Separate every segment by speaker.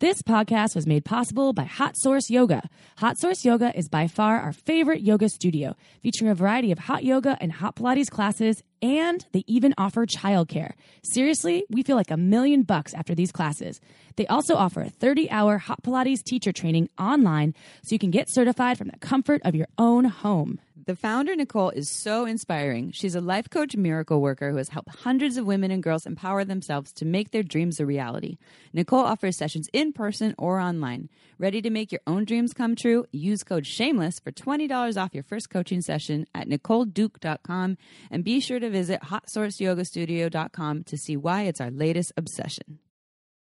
Speaker 1: This podcast was made possible by Hot Source Yoga. Hot Source Yoga is by far our favorite yoga studio, featuring a variety of hot yoga and hot Pilates classes, and they even offer childcare. Seriously, we feel like a million bucks after these classes. They also offer a 30 hour hot Pilates teacher training online so you can get certified from the comfort of your own home.
Speaker 2: The founder, Nicole, is so inspiring. She's a life coach miracle worker who has helped hundreds of women and girls empower themselves to make their dreams a reality. Nicole offers sessions in person or online. Ready to make your own dreams come true? Use code SHAMELESS for $20 off your first coaching session at NicoleDuke.com and be sure to visit HotSourceYogaStudio.com to see why it's our latest obsession.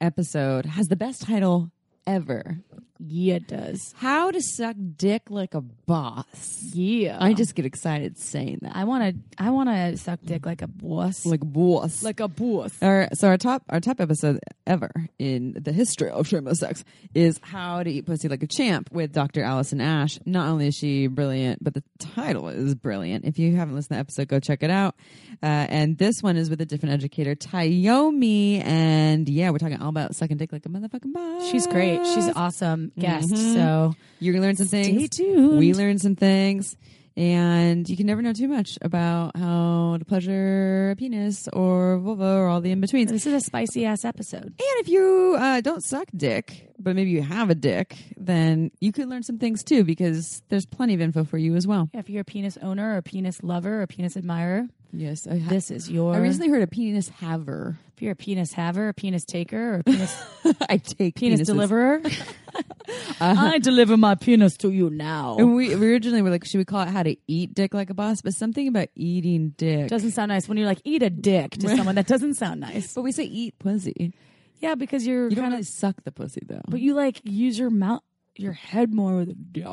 Speaker 2: episode has the best title ever
Speaker 1: Yeah, it does.
Speaker 2: How to Suck Dick Like a Boss.
Speaker 1: Yeah.
Speaker 2: I just get excited saying that.
Speaker 1: I want to I want to suck dick like a boss.
Speaker 2: Like boss.
Speaker 1: like a boss.
Speaker 2: Our, so our top our top episode ever in the history of shameless sex is how to eat pussy like a champ with Dr. Allison Ash. Not only is she brilliant, but the title is brilliant. If you haven't listened to the episode, go check it out. Uh, and this one is with a different educator, Tyomi, and yeah, we're talking all about sucking dick like a motherfucking boss.
Speaker 1: She's great. She's an guest.
Speaker 2: Mhm.
Speaker 1: So
Speaker 2: You're gonna learn some
Speaker 1: Stay
Speaker 2: things.
Speaker 1: tuned.
Speaker 2: We learned some things. And you can never know too much about how to pleasure a penis or vulva or all the in betweens.
Speaker 1: this is a spicy ass episode.
Speaker 2: And if you uh, don't suck dick, but maybe you have a dick, then you could learn some things too because there's plenty of info for you as well.
Speaker 1: If you're a penis owner or a penis lover or a penis admirer,
Speaker 2: Yes, ha-
Speaker 1: this is your.
Speaker 2: I recently heard a penis haver.
Speaker 1: If you're a penis haver, a penis taker, or a penis
Speaker 2: I take
Speaker 1: penis
Speaker 2: penises.
Speaker 1: deliverer, I uh-huh. deliver my penis to you now.
Speaker 2: And we, we originally were like, should we call it how to eat dick like a boss? But something about eating dick.
Speaker 1: Doesn't sound nice when you're like eat a dick to someone. That doesn't sound nice.
Speaker 2: but we say eat pussy.
Speaker 1: Yeah, because you're
Speaker 2: You don't
Speaker 1: kind
Speaker 2: really
Speaker 1: of,
Speaker 2: suck the pussy though.
Speaker 1: but you like use your mouth, your head more with a dick,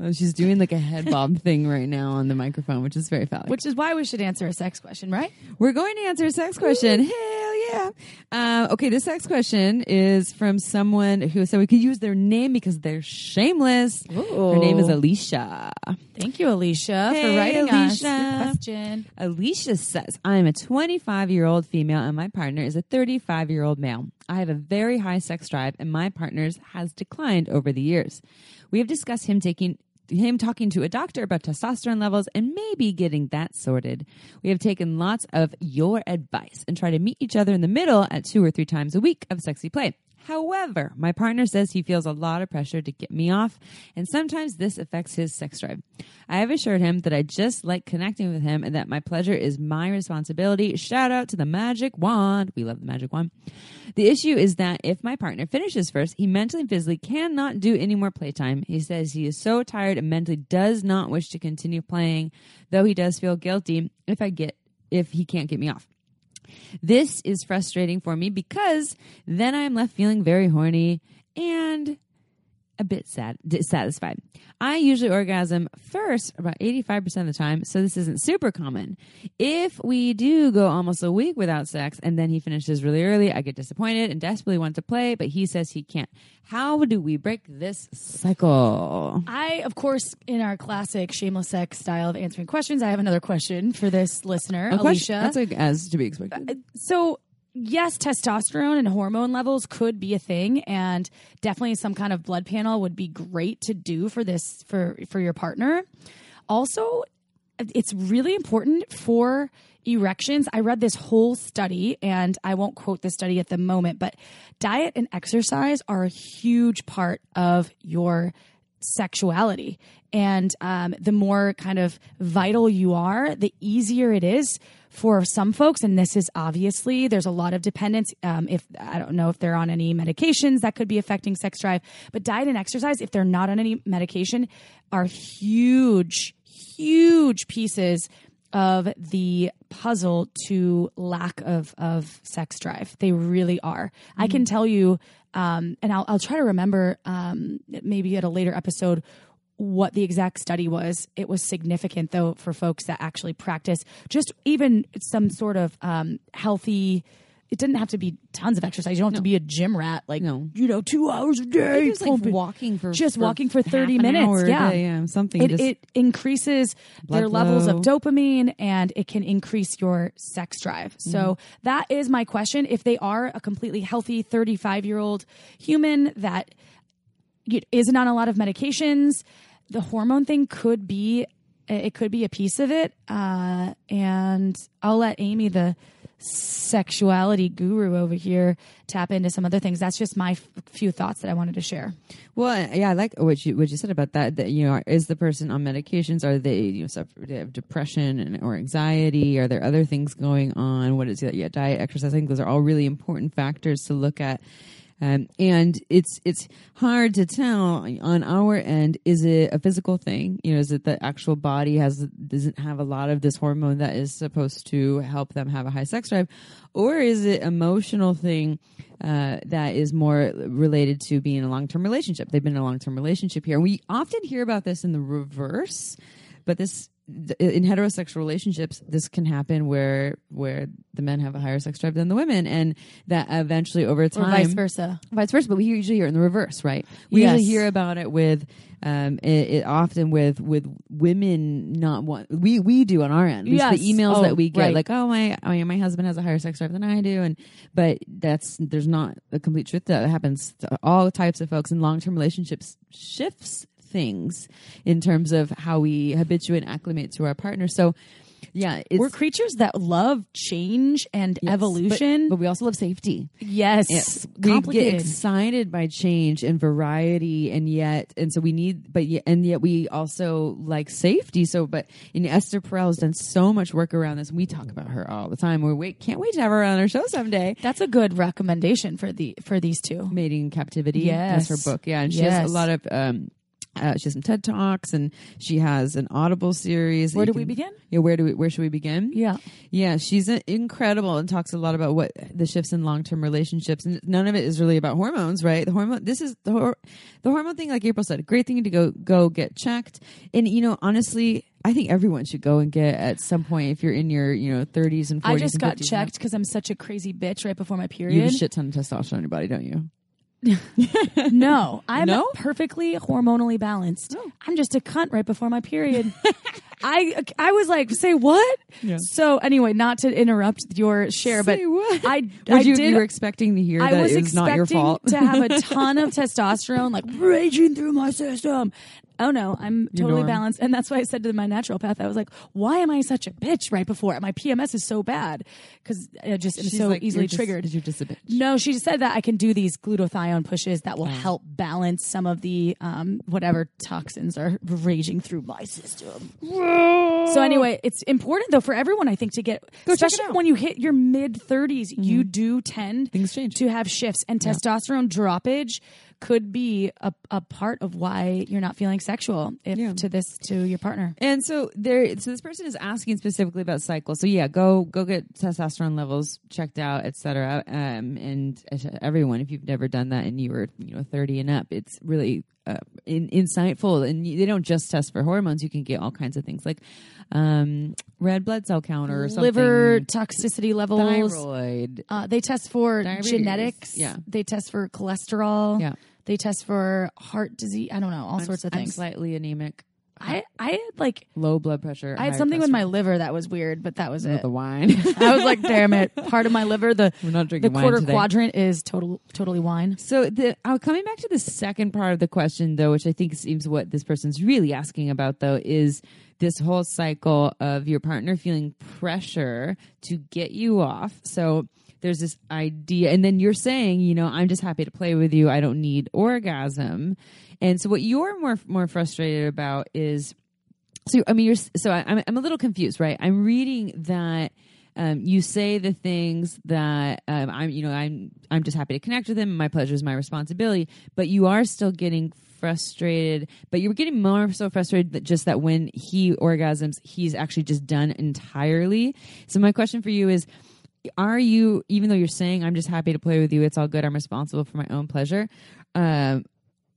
Speaker 2: Oh, she's doing like a head bob thing right now on the microphone, which is very phallic.
Speaker 1: which is why we should answer a sex question, right?
Speaker 2: We're going to answer a sex question. Hell yeah. Uh, okay, this sex question is from someone who said we could use their name because they're shameless. Her name is Alicia.
Speaker 1: Thank you, Alicia,
Speaker 2: Hey,
Speaker 1: for writing us
Speaker 2: Alicia.
Speaker 1: your question.
Speaker 2: Alicia says, I am a 25 year old female and my partner is a 35 year old male. I have a very high sex drive and my partner's has declined over the years. We have discussed him taking him talking to a doctor about testosterone levels and maybe getting that sorted. We have taken lots of your advice and try to meet each other in the middle at two or three times a week of sexy play. However, my partner says he feels a lot of pressure to get me off, and sometimes this affects his sex drive. I have assured him that I just like connecting with him and that my pleasure is my responsibility. Shout out to the magic wand. We love the magic wand. The issue is that if my partner finishes first, he mentally and physically cannot do any more playtime. He says he is so tired and mentally does not wish to continue playing, though he does feel guilty if I get if he can't get me off. This is frustrating for me because then I'm left feeling very horny and a bit sad, dissatisfied. I usually orgasm first about 85% of the time, so this isn't super common. If we do go almost a week without sex and then he finishes really early, I get disappointed and desperately want to play, but he says he can't. How do we break this cycle?
Speaker 1: I, of course, in our classic shameless sex style of answering questions, I have another question for this listener,
Speaker 2: A question-
Speaker 1: Alicia.
Speaker 2: That's like as to be expected.
Speaker 1: Uh, so yes testosterone and hormone levels could be a thing and definitely some kind of blood panel would be great to do for this for for your partner also it's really important for erections. I read this whole study, and I won't quote the study at the moment, but diet and exercise are a huge part of your sexuality. And um, the more kind of vital you are, the easier it is for some folks. And this is obviously, there's a lot of dependence. Um, if I don't know if they're on any medications that could be affecting sex drive, but diet and exercise, if they're not on any medication, are huge, huge pieces of the puzzle to lack of of sex drive. They really are. I can tell you, um, and I'll, I'll try to remember um, maybe at a later episode what the exact study was. It was significant though for folks that actually practice just even some sort of um, healthy. It didn't have to be tons of exercise. You don't have to be a gym rat, like
Speaker 2: No.
Speaker 1: you know, two hours a day.
Speaker 2: Just like walking for
Speaker 1: just
Speaker 2: for
Speaker 1: walking for thirty minutes. yeah,
Speaker 2: day, yeah, something.
Speaker 1: it,
Speaker 2: just,
Speaker 1: it increases their levels of dopamine and it can increase your sex drive.
Speaker 2: Mm-hmm.
Speaker 1: So that is my question. If they are a completely healthy 35 year old human that isn't on a lot of medications, the hormone thing could be it could be a piece of it. Uh, and I'll let Amy, the sexuality guru over here, tap into some other things. That's just my f- few thoughts that I wanted to share.
Speaker 2: Well, yeah, I like what you what you said about that. That you know, is the person on medications? Are they you know suffer they have depression and, or anxiety? Are there other things going on? What is it? Yeah, diet, exercise. I think those are all really important factors to look at. Um, and it's it's hard to tell on our end. Is it a physical thing? You know, is it the actual body has doesn't have a lot of this hormone that is supposed to help them have a high sex drive, or is it emotional thing uh, that is more related to being in a long term relationship? They've been in a long term relationship here. We often hear about this in the reverse, but this in heterosexual relationships this can happen where where the men have a higher sex drive than the women and that eventually over
Speaker 1: Or
Speaker 2: time
Speaker 1: vice versa.
Speaker 2: vice versa but we usually hear it in the reverse right we
Speaker 1: Yes.
Speaker 2: usually hear about it with um it, it often with with women not want we we do on our end
Speaker 1: Yes.
Speaker 2: the emails
Speaker 1: Oh,
Speaker 2: that we get
Speaker 1: right.
Speaker 2: like oh my oh, yeah, my husband has a higher sex drive than i do and but that's there's not a complete truth that happens to all types of folks in long-term relationships shifts things in terms of how we habituate and acclimate to our partner so yeah it's
Speaker 1: We're creatures that love change and
Speaker 2: yes,
Speaker 1: evolution.
Speaker 2: but, but we also love safety
Speaker 1: yes,
Speaker 2: Yes, we get excited by change and variety, and yet, and so we need, but yet, and yet we also like safety. So, but and Esther Perel has done so much work around this. We talk about her all the time. We wait, can't wait to have her on our show someday.
Speaker 1: That's a good recommendation for the for these two.
Speaker 2: Mating in Captivity.
Speaker 1: Yes.
Speaker 2: that's her book. Yeah, and she
Speaker 1: Yes.
Speaker 2: has a lot of. um uh, she has some TED talks, and she has an Audible series.
Speaker 1: Where do we begin?
Speaker 2: Yeah, where do we? Where should we begin?
Speaker 1: Yeah.
Speaker 2: Yeah, she's uh, incredible and talks a lot about what the shifts in long term relationships. And none of it is really about hormones, right? The hormone. This is the hor- the hormone thing. Like April said, a great thing to go go get checked. And you know, honestly, I think everyone should go and get at some point if you're in your you know 30s and 40s.
Speaker 1: I just got
Speaker 2: 50s,
Speaker 1: checked because I'm such a crazy bitch right before my period.
Speaker 2: You have a shit ton of testosterone in your body, don't you?
Speaker 1: No, I'm
Speaker 2: No?
Speaker 1: perfectly hormonally balanced.
Speaker 2: Oh.
Speaker 1: I'm just a cunt right before my period. I I was like, say what?
Speaker 2: Yeah.
Speaker 1: So anyway, not to interrupt your share, but
Speaker 2: Say what?
Speaker 1: I I
Speaker 2: you,
Speaker 1: did.
Speaker 2: you were expecting to hear
Speaker 1: I
Speaker 2: that
Speaker 1: was
Speaker 2: was not your
Speaker 1: expecting
Speaker 2: fault.
Speaker 1: to have a ton of testosterone like raging through my system. Oh no, I'm totally balanced, and that's why I said to my naturopath, I was like, "Why am I such a bitch right before my PMS is so bad?" Because I just am
Speaker 2: She's
Speaker 1: so
Speaker 2: like,
Speaker 1: easily
Speaker 2: you're just-
Speaker 1: triggered.
Speaker 2: You're just a bitch.
Speaker 1: No, she said that I can do these glutathione pushes that will help balance some of the um, whatever toxins are raging through my system. So anyway, it's important though for everyone I think to get,
Speaker 2: Go check it
Speaker 1: especially
Speaker 2: out.
Speaker 1: when you hit your mid 30s, you do tend
Speaker 2: Things change.
Speaker 1: to have shifts, and testosterone droppage could be a, a part of why you're not feeling sexual if
Speaker 2: Yeah.
Speaker 1: to this to your partner.
Speaker 2: And so there, so this person is asking specifically about cycles. So yeah, go go get testosterone levels checked out, etc. Um, and everyone, if you've never done that and you were you know thirty and up, it's really uh, in, insightful. And they don't just test for hormones; you can get all kinds of things like um, red blood cell count or something,
Speaker 1: Liver toxicity levels.
Speaker 2: thyroid.
Speaker 1: Uh, they test for
Speaker 2: Diabetes.
Speaker 1: genetics.
Speaker 2: Yeah.
Speaker 1: They test for cholesterol.
Speaker 2: Yeah.
Speaker 1: They test for heart disease. I don't know, all
Speaker 2: I'm-
Speaker 1: sorts of
Speaker 2: I'm
Speaker 1: things.
Speaker 2: slightly anemic.
Speaker 1: I I had like
Speaker 2: Low blood pressure.
Speaker 1: I had something with my liver that was weird, but that was
Speaker 2: With
Speaker 1: it.
Speaker 2: the wine.
Speaker 1: I was like, damn it, part of my liver, the
Speaker 2: We're not
Speaker 1: the
Speaker 2: drinking wine
Speaker 1: quarter
Speaker 2: today.
Speaker 1: quadrant is total totally wine.
Speaker 2: So the uh, coming back to the second part of the question, though, which I think seems what this person's really asking about, though, is this whole cycle of your partner feeling pressure to get you off. So there's this idea, and then you're saying, you know, I'm just happy to play with you. I don't need orgasm. And so what you're more more frustrated about is so I mean, you're so I, I'm I'm a little confused, right? I'm reading that um, you say the things that um, I'm, you know, I'm I'm just happy to connect with him. My pleasure is my responsibility, but you are still getting frustrated. But you're getting more so frustrated that just that when he orgasms, he's actually just done entirely. So my question for you is. Are you, even though you're saying I'm just happy to play with you, it's all good, I'm responsible for my own pleasure, um,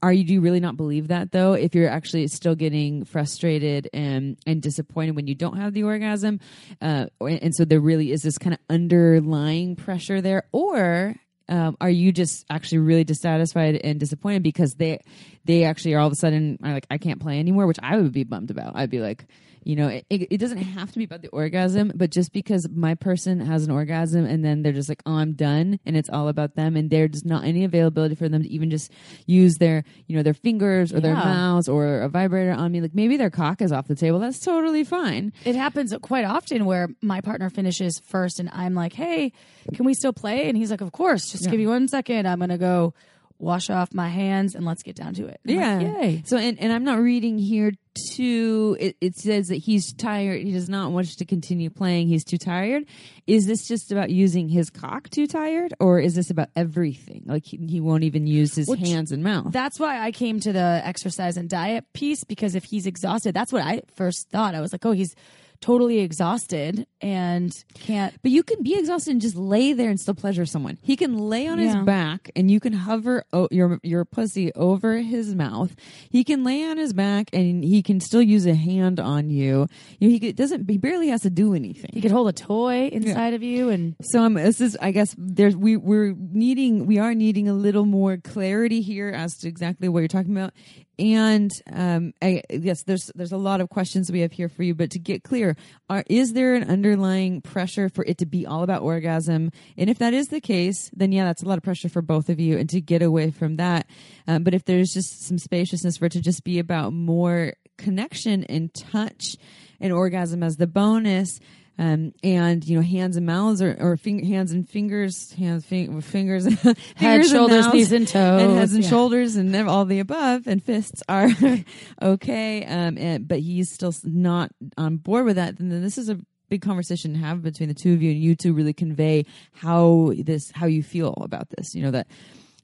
Speaker 2: are you do you really not believe that though? If you're actually still getting frustrated and and disappointed when you don't have the orgasm uh, and so there really is this kind of underlying pressure there or um, are you just actually really dissatisfied and disappointed because they they actually are all of a sudden are like I can't play anymore which I would be bummed about I'd be like you know it, it it doesn't have to be about the orgasm but just because my person has an orgasm and then they're just like oh i'm done and it's all about them and there's not any availability for them to even just use their you know their fingers or their
Speaker 1: Yeah.
Speaker 2: mouths or a vibrator on me like maybe their cock is off the table that's totally fine
Speaker 1: It happens quite often where my partner finishes first and I'm like, hey, can we still play? And he's like, of course, just give me one second. I'm going to go wash off my hands and let's get down to it. I'm like, Yay.
Speaker 2: So, and, and I'm not reading here too. It, it says that he's tired. He does not want to continue playing. He's too tired. Is this just about using his cock too tired, or is this about everything? Like he, he won't even use his
Speaker 1: Which-
Speaker 2: hands and mouth.
Speaker 1: That's why I came to the exercise and diet piece because if he's exhausted, that's what I first thought. I was like, oh, he's totally exhausted and can't.
Speaker 2: But you can be exhausted and just lay there and still pleasure someone. He can lay on
Speaker 1: Yeah.
Speaker 2: his back and you can hover o- your your pussy over his mouth. He can lay on his back and he can still use a hand on you. You know, he could- doesn't. He barely has to do anything.
Speaker 1: He could hold a toy inside of you and
Speaker 2: So um, this is, I guess, there's we we're needing we are needing a little more clarity here as to exactly what you're talking about, and um, I yes, there's there's a lot of questions we have here for you, but to get clear, are is there an underlying pressure for it to be all about orgasm? And if that is the case, then yeah, that's a lot of pressure for both of you, and to get away from that. Um, but if there's just some spaciousness for it to just be about more connection and touch and orgasm as the bonus um, and you know hands and mouths or, or fing- hands and fingers hands fing- fingers
Speaker 1: head,
Speaker 2: fingers and
Speaker 1: shoulders,
Speaker 2: mouths,
Speaker 1: knees, and toes.
Speaker 2: and heads and
Speaker 1: Yeah.
Speaker 2: shoulders and all the above and fists are okay um, and, but he's still not on board with that then this is a big conversation to have between the two of you and you two really convey how this how you feel about this you know that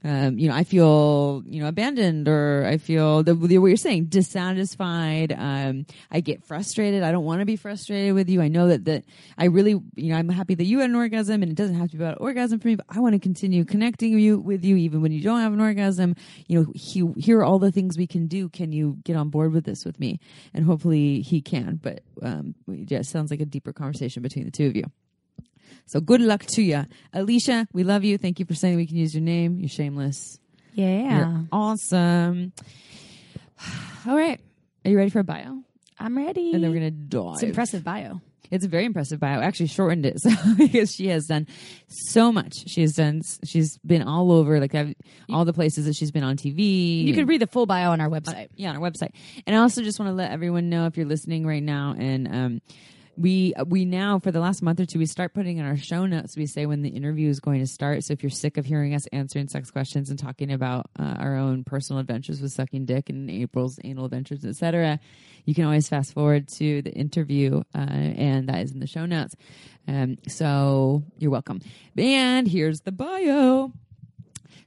Speaker 2: um, you know, I feel, you know, abandoned or I feel the, what you're saying, dissatisfied. Um, I get frustrated. I don't want to be frustrated with you. I know that, that I really, you know, I'm happy that you had an orgasm and it doesn't have to be about orgasm for me, but I want to continue connecting you with you even when you don't have an orgasm. You know, he, here are all the things we can do. Can you get on board with this with me? And hopefully he can, but, um, yeah, it sounds like a deeper conversation between the two of you. So good luck to you. Alicia, we love you. Thank you for saying we can use your name. You're shameless.
Speaker 1: yeah,
Speaker 2: You're awesome. All right. Are you ready for a bio?
Speaker 1: I'm ready.
Speaker 2: And then we're going to dive.
Speaker 1: it's impressive bio.
Speaker 2: It's a very impressive bio. I actually shortened it so, because she has done so much. She has done, she's been all over, like I've, all the places that she's been on TV.
Speaker 1: You can read the full bio on our website.
Speaker 2: yeah, on our website. And I also just want to let everyone know if you're listening right now and um we we now for the last month or two we start putting in our show notes. We say when the interview is going to start. So if you're sick of hearing us answering sex questions and talking about uh, our own personal adventures with sucking dick and april's anal adventures etc you can always fast forward to the interview uh, and that is in the show notes. Um, so you're welcome. And here's the bio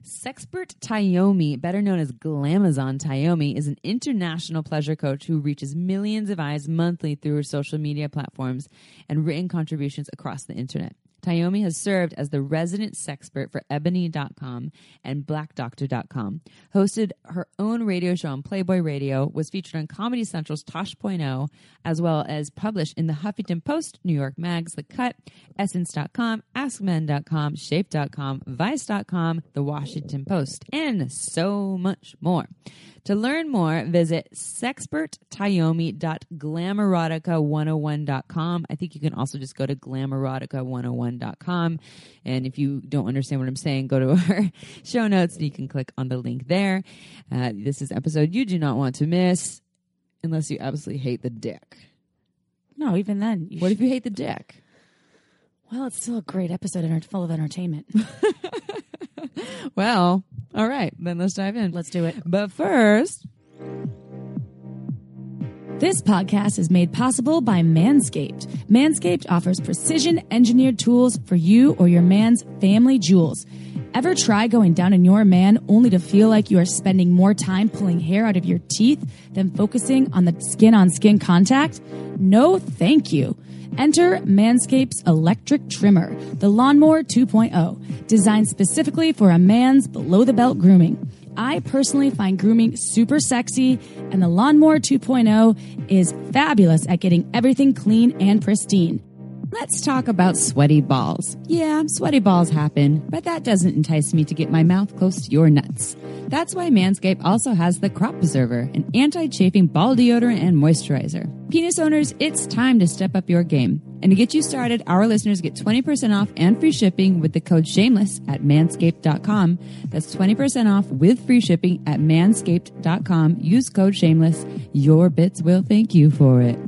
Speaker 2: Sexpert Tyomi, better known as Glamazon Tyomi, is an international pleasure coach who reaches millions of eyes monthly through her social media platforms and written contributions across the internet. Tyomi has served as the resident sexpert for Ebony.com and BlackDoctor.com, hosted her own radio show on Playboy Radio, was featured on Comedy Central's Tosh.0, as well as published in the Huffington Post, New York Mags, The Cut, Essence.com, AskMen.com, Shape.com, Vice.com, The Washington Post, and so much more. To learn more, visit sexperttyomi.glamerotica101.com. I think you can also just go to glamerotica101.com. And if you don't understand what I'm saying, go to our show notes and you can click on the link there. Uh, this is episode you do not want to miss unless you absolutely hate the dick.
Speaker 1: No, even then.
Speaker 2: What if you hate the dick?
Speaker 1: well, it's still a great episode and full of entertainment.
Speaker 2: Well, all right, then let's dive in.
Speaker 1: Let's do it.
Speaker 2: But first,
Speaker 1: This podcast is made possible by Manscaped. Manscaped offers precision engineered tools for you or your man's family jewels. Ever try going down on your man only to feel like you are spending more time pulling hair out of your teeth than focusing on the skin on skin contact? No, thank you. Enter Manscaped's electric trimmer, the Lawnmower 2.0, designed specifically for a man's below the belt grooming. I personally find grooming super sexy, and the Lawnmower 2.0 is fabulous at getting everything clean and pristine.
Speaker 2: Let's talk about sweaty balls. Yeah, sweaty balls happen, but that doesn't entice me to get my mouth close to your nuts. That's why Manscaped also has the Crop Preserver, an anti chafing ball deodorant and moisturizer. Penis owners, it's time to step up your game. And to get you started, our listeners get 20% off and free shipping with the code shameless at manscaped.com. That's 20% off with free shipping at manscaped.com. Use code shameless. Your bits will thank you for it.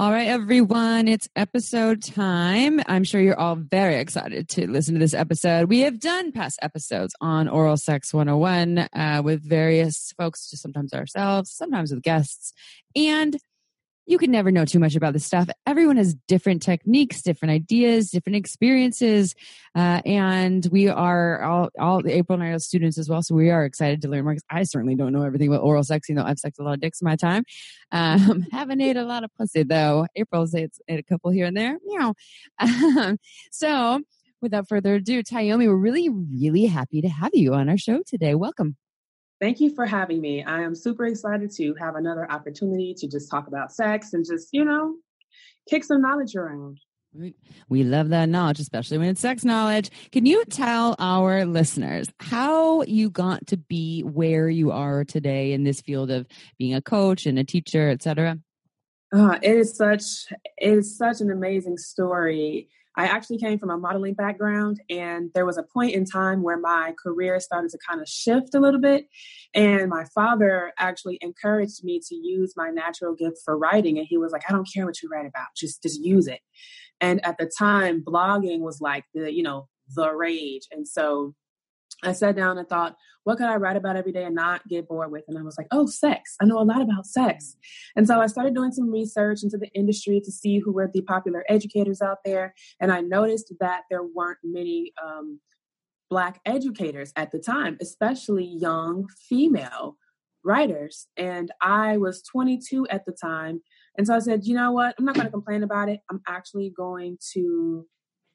Speaker 2: All right, everyone, it's episode time. I'm sure you're all very excited to listen to this episode. We have done past episodes on Oral Sex 101 uh, with various folks, just sometimes ourselves, sometimes with guests. And you can never know too much about this stuff. Everyone has different techniques, different ideas, different experiences. Uh, and we are all, all the April and I are students as well. So we are excited to learn more because I certainly don't know everything about oral sex. You know, I've sexed a lot of dicks in my time. Um, haven't ate a lot of pussy though. April's ate, ate a couple here and there. Meow. Um, so without further ado, Tyomi, we're really, really happy to have you on our show today. Welcome.
Speaker 3: Thank you for having me. I am super excited to have another opportunity to just talk about sex and just, you know, kick some knowledge around.
Speaker 2: We, love that knowledge, especially when it's sex knowledge. Can you tell our listeners how you got to be where you are today in this field of being a coach and a teacher, etc.?
Speaker 3: Uh, it is such it is such an amazing story. I actually came from a modeling background, and there was a point in time where my career started to kind of shift a little bit. And my father actually encouraged me to use my natural gift for writing, and he was like, "I don't care what you write about, just just use it." And at the time, blogging was like the you know the rage, and so I sat down and thought, what could I write about every day and not get bored with? And I was like, oh, sex. I know a lot about sex. And so I started doing some research into the industry to see who were the popular educators out there. And I noticed that there weren't many um, Black educators at the time, especially young female writers. And I was 22 at the time. And so I said, you know what? I'm not going to complain about it. I'm actually going to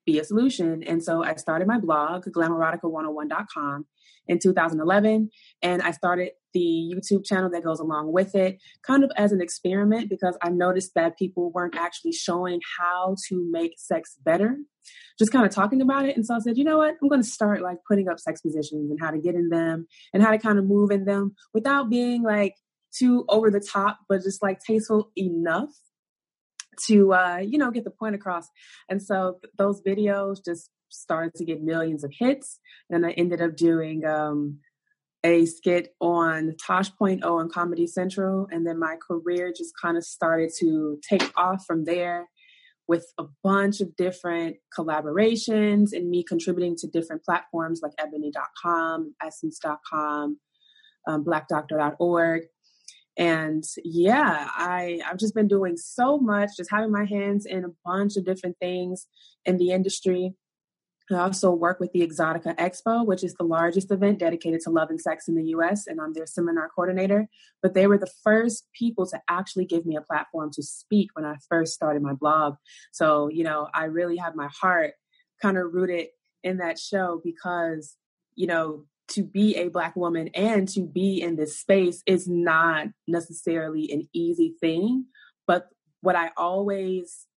Speaker 3: be a solution. And so I started my blog, glamerotica101.com, in 2011. And I started the YouTube channel that goes along with it, kind of as an experiment because I noticed that people weren't actually showing how to make sex better, just kind of talking about it. And so I said, you know what? I'm going to start like putting up sex positions and how to get in them and how to kind of move in them without being like too over the top, but just like tasteful enough to uh, you know get the point across. And so th- those videos just started to get millions of hits. And I ended up doing um, a skit on Tosh.0 on Comedy Central, and then my career just kind of started to take off from there with a bunch of different collaborations and me contributing to different platforms like ebony.com, essence.com, um, blackdoctor.org and yeah i i've just been doing so much just having my hands in a bunch of different things in the industry. I also work with the Exxxotica Expo which is the largest event dedicated to love and sex in the us and i'm their seminar coordinator. But they were the first people to actually give me a platform to speak when i first started my blog. So you know i really have my heart kind of rooted in that show because you know to be a black woman and to be in this space is not necessarily an easy thing but what i always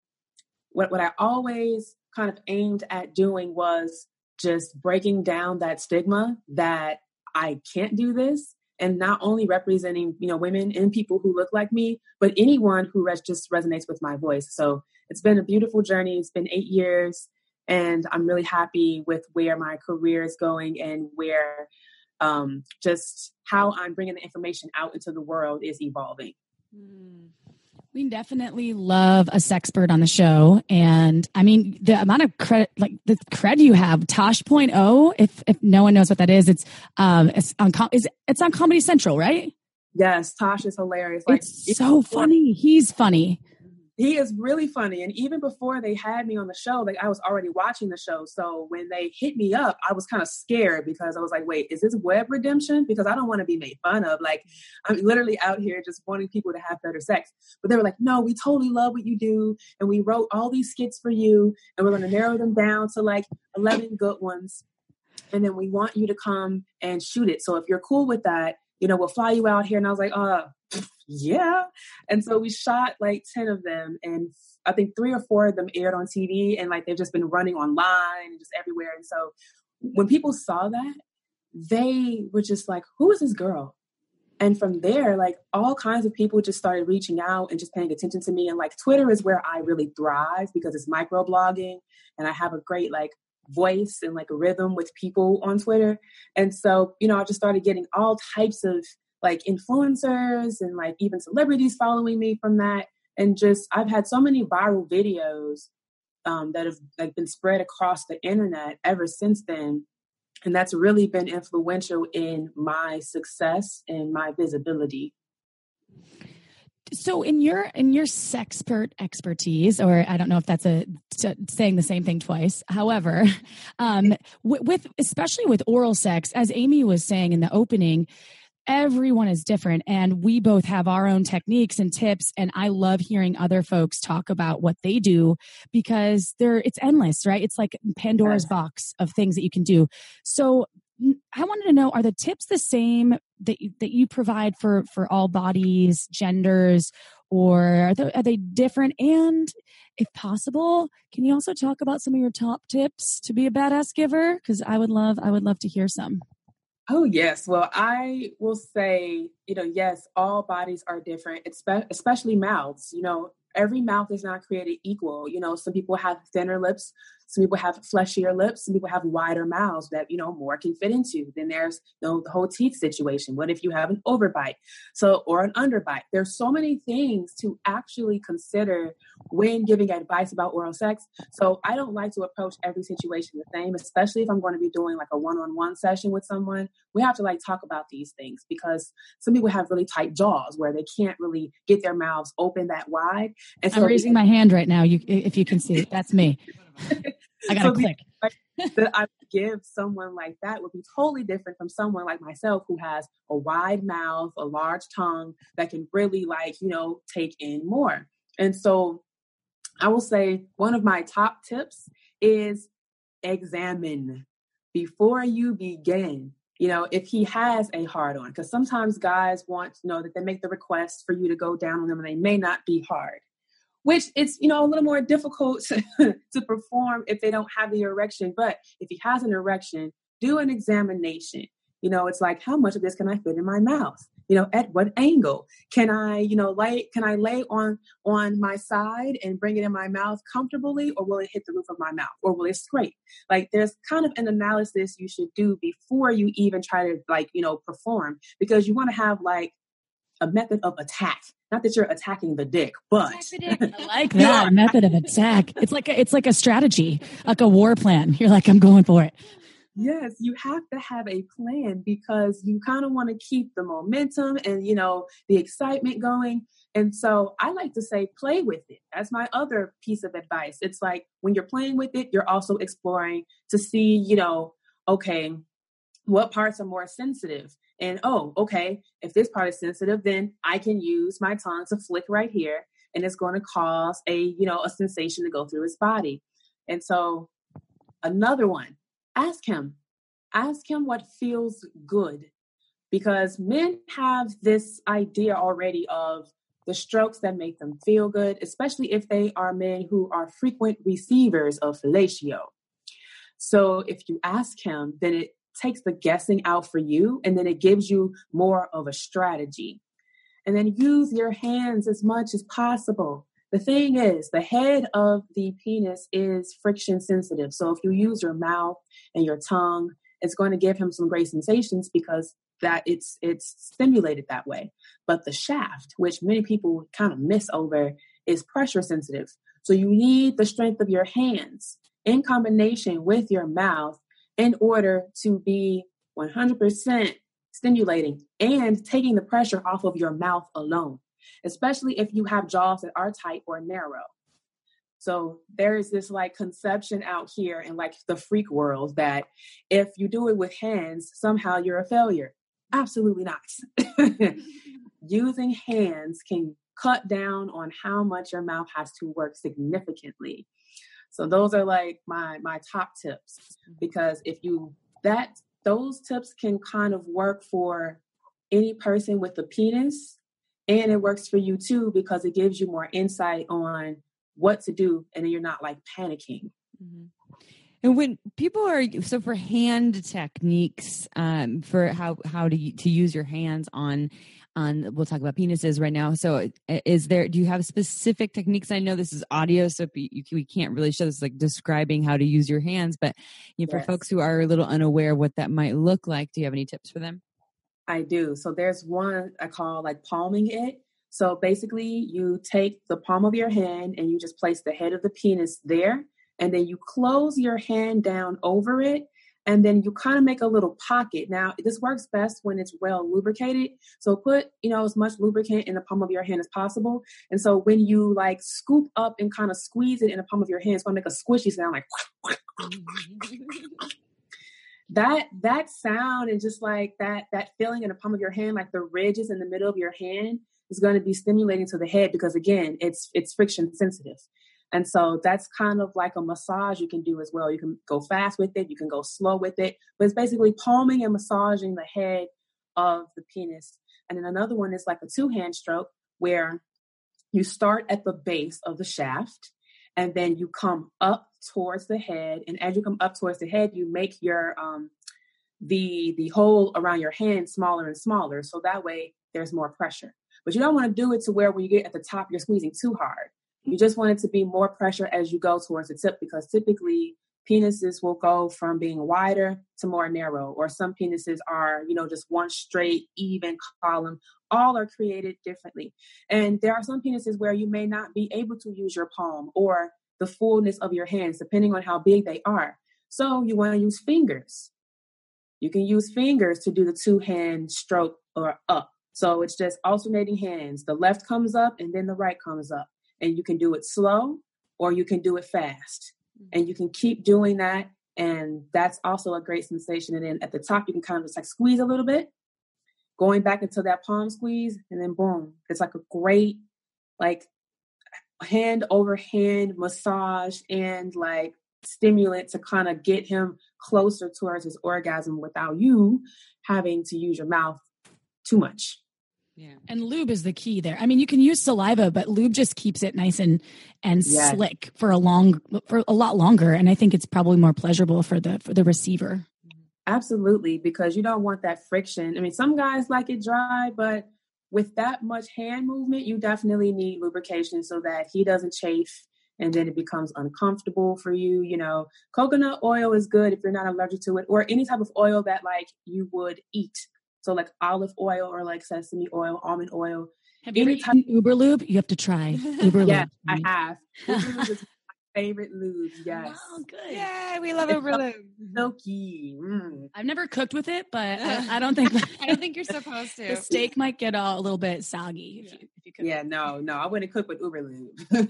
Speaker 3: what, what i always kind of aimed at doing was just breaking down that stigma that I can't do this. And not only representing, you know, women and people who look like me, but anyone who res- just resonates with my voice. So it's been a beautiful journey. It's been eight years, and I'm really happy with where my career is going and where um, just how I'm bringing the information out into the world is evolving.
Speaker 1: Mm. We definitely love a sexpert on the show. And I mean, the amount of credit, like the cred you have, Tosh.0, if, if no one knows what that is, it's, um, it's on, is, it's on Comedy Central, right?
Speaker 3: Yes. Tosh is hilarious.
Speaker 1: Like, it's so funny. He's funny
Speaker 3: he is really funny. And even before they had me on the show, like I was already watching the show. So when they hit me up, I was kind of scared because I was like, wait, is this web redemption? Because I don't want to be made fun of. Like I'm literally out here just wanting people to have better sex. But they were like, no, we totally love what you do. And we wrote all these skits for you. And we're going to narrow them down to like 11 good ones. And then we want you to come and shoot it. So if you're cool with that, you know, we'll fly you out here. And I was like, oh, yeah. And so we shot like 10 of them and I think three or four of them aired on TV and like they've just been running online and just everywhere. And so when people saw that, they were just like, who is this girl? And from there, like all kinds of people just started reaching out and just paying attention to me. And like Twitter is where I really thrive because it's microblogging and I have a great like voice and like a rhythm with people on Twitter. And so, you know, I just started getting all types of like influencers and like even celebrities following me from that. And just I've had so many viral videos um, that have like been spread across the internet ever since then. And that's really been influential in my success and my visibility
Speaker 1: so in your in your sexpert expertise or i don't know if that's a t- saying the same thing twice. However um with, with especially with oral sex as amy was saying in the opening everyone is different and we both have our own techniques and tips and i love hearing other folks talk about what they do because they're it's endless right? It's like pandora's box of things that you can do. So i wanted to know are the tips the same that you, that you provide for for all bodies genders or are they, are they different and if possible can you also talk about some of your top tips to be a badass giver because i would love i would love to hear some
Speaker 3: Oh, yes. Well, I will say, you know, yes, all bodies are different, especially mouths. You know, every mouth is not created equal. You know, some people have thinner lips, some people have fleshier lips. Some people have wider mouths that, you know, more can fit into. Then there's you know, the whole teeth situation. What if you have an overbite? So, or an underbite? There's so many things to actually consider when giving advice about oral sex. So I don't like to approach every situation the same, especially if I'm going to be doing like a one-on-one session with someone. We have to like talk about these things because some people have really tight jaws where they can't really get their mouths open that wide.
Speaker 1: And so I'm raising my hand right now. You, if you can see it, that's me. I got to so click.
Speaker 3: that I give someone like that would be totally different from someone like myself who has a wide mouth, a large tongue that can really like, you know, take in more. And so I will say one of my top tips is examine before you begin. You know, if he has a hard on, because sometimes guys want to know that they make the request for you to go down on them and they may not be hard which it's you know a little more difficult to, to perform if they don't have the erection but if he has an erection do an examination. You know it's like how much of this can i fit in my mouth? You know at what angle? Can i you know lay can i lay on on my side and bring it in my mouth comfortably or will it hit the roof of my mouth or will it scrape? Like there's kind of an analysis you should do before you even try to like you know perform because you want to have like a method of attack not that you're attacking the dick, but
Speaker 1: I like that method of attack. It's like a, it's like a strategy, like a war plan. You're like, I'm going for it.
Speaker 3: Yes, you have to have a plan because you kind of want to keep the momentum and you know the excitement going. And so I like to say, play with it. That's my other piece of advice. It's like when you're playing with it, you're also exploring to see, you know, okay, what parts are more sensitive? And oh okay if this part is sensitive then i can use my tongue to flick right here and it's going to cause a you know a sensation to go through his body. And so another one ask him. Ask him what feels good because men have this idea already of the strokes that make them feel good especially if they are men who are frequent receivers of fellatio. So if you ask him then it takes the guessing out for you and then it gives you more of a strategy. And then use your hands as much as possible. The thing is, the head of the penis is friction sensitive. So if you use your mouth and your tongue, it's going to give him some great sensations because that it's it's stimulated that way. But the shaft, which many people kind of miss over, is pressure sensitive. So you need the strength of your hands in combination with your mouth in order to be 100% stimulating and taking the pressure off of your mouth alone, especially if you have jaws that are tight or narrow. So there's this like conception out here in like the freak world that if you do it with hands, somehow you're a failure. Absolutely not. Using hands can cut down on how much your mouth has to work significantly. So those are like my my top tips mm-hmm. because if you that those tips can kind of work for any person with a penis and it works for you too because it gives you more insight on what to do and then you're not like panicking. Mm-hmm.
Speaker 2: And when people are so for hand techniques um, for how how to to use your hands on on we'll talk about penises right now. So is there do you have specific techniques? I know this is audio so you, we can't really show this like describing how to use your hands but you know, for yes. folks who are a little unaware of what that might look like do you have any tips for them?
Speaker 3: I do. So there's one i call like palming it. So basically you take the palm of your hand and you just place the head of the penis there and then you close your hand down over it and then you kind of make a little pocket. Now, this works best when it's well lubricated. So put, you know, as much lubricant in the palm of your hand as possible. And so when you like scoop up and kind of squeeze it in the palm of your hand, it's going to make a squishy sound like that that sound and just like that that feeling in the palm of your hand like the ridges in the middle of your hand is going to be stimulating to the head because again it's it's friction sensitive and so that's kind of like a massage you can do as well. You can go fast with it, you can go slow with it, but it's basically palming and massaging the head of the penis. And then another one is like a two hand stroke where you start at the base of the shaft and then you come up towards the head. And as you come up towards the head, you make your um, the the hole around your hand smaller and smaller. So that way there's more pressure. But you don't want to do it to where when you get at the top, you're squeezing too hard. You just want it to be more pressure as you go towards the tip because typically penises will go from being wider to more narrow, or some penises are, you know, just one straight, even column. All are created differently. And there are some penises where you may not be able to use your palm or the fullness of your hands, depending on how big they are. So you want to use fingers. You can use fingers to do the two hand stroke or up. So it's just alternating hands. The left comes up and then the right comes up and you can do it slow or you can do it fast. Mm-hmm. And you can keep doing that. And that's also a great sensation. And then at the top, you can kind of just like squeeze a little bit, going back into that palm squeeze, and then boom. It's like a great, like, hand over hand massage and like stimulant to kind of get him closer towards his orgasm without you having to use your mouth too much.
Speaker 1: Yeah. And lube is the key there. I mean, you can use saliva, but lube just keeps it nice and and yes. slick for a long for a lot longer and I think it's probably more pleasurable for the for the receiver.
Speaker 3: Absolutely, because you don't want that friction. I mean, some guys like it dry, but with that much hand movement, you definitely need lubrication so that he doesn't chafe and then it becomes uncomfortable for you. You know, coconut oil is good if you're not allergic to it, or any type of oil that like you would eat so like olive oil or like sesame oil, almond oil.
Speaker 1: Have you ever type- Uber Lube? You have to try Uber Lube.
Speaker 3: yeah, I have. Uber Lube is my favorite lube. Yes.
Speaker 2: Oh, good. Yeah, we love Uber Lube.
Speaker 3: Silky. Mm.
Speaker 1: I've never cooked with it, but I, I don't think
Speaker 2: I don't think you're supposed to.
Speaker 1: The steak might get a, a little bit soggy if, you, if you cook.
Speaker 3: Yeah, no, no, I wouldn't cook with Uber Lube.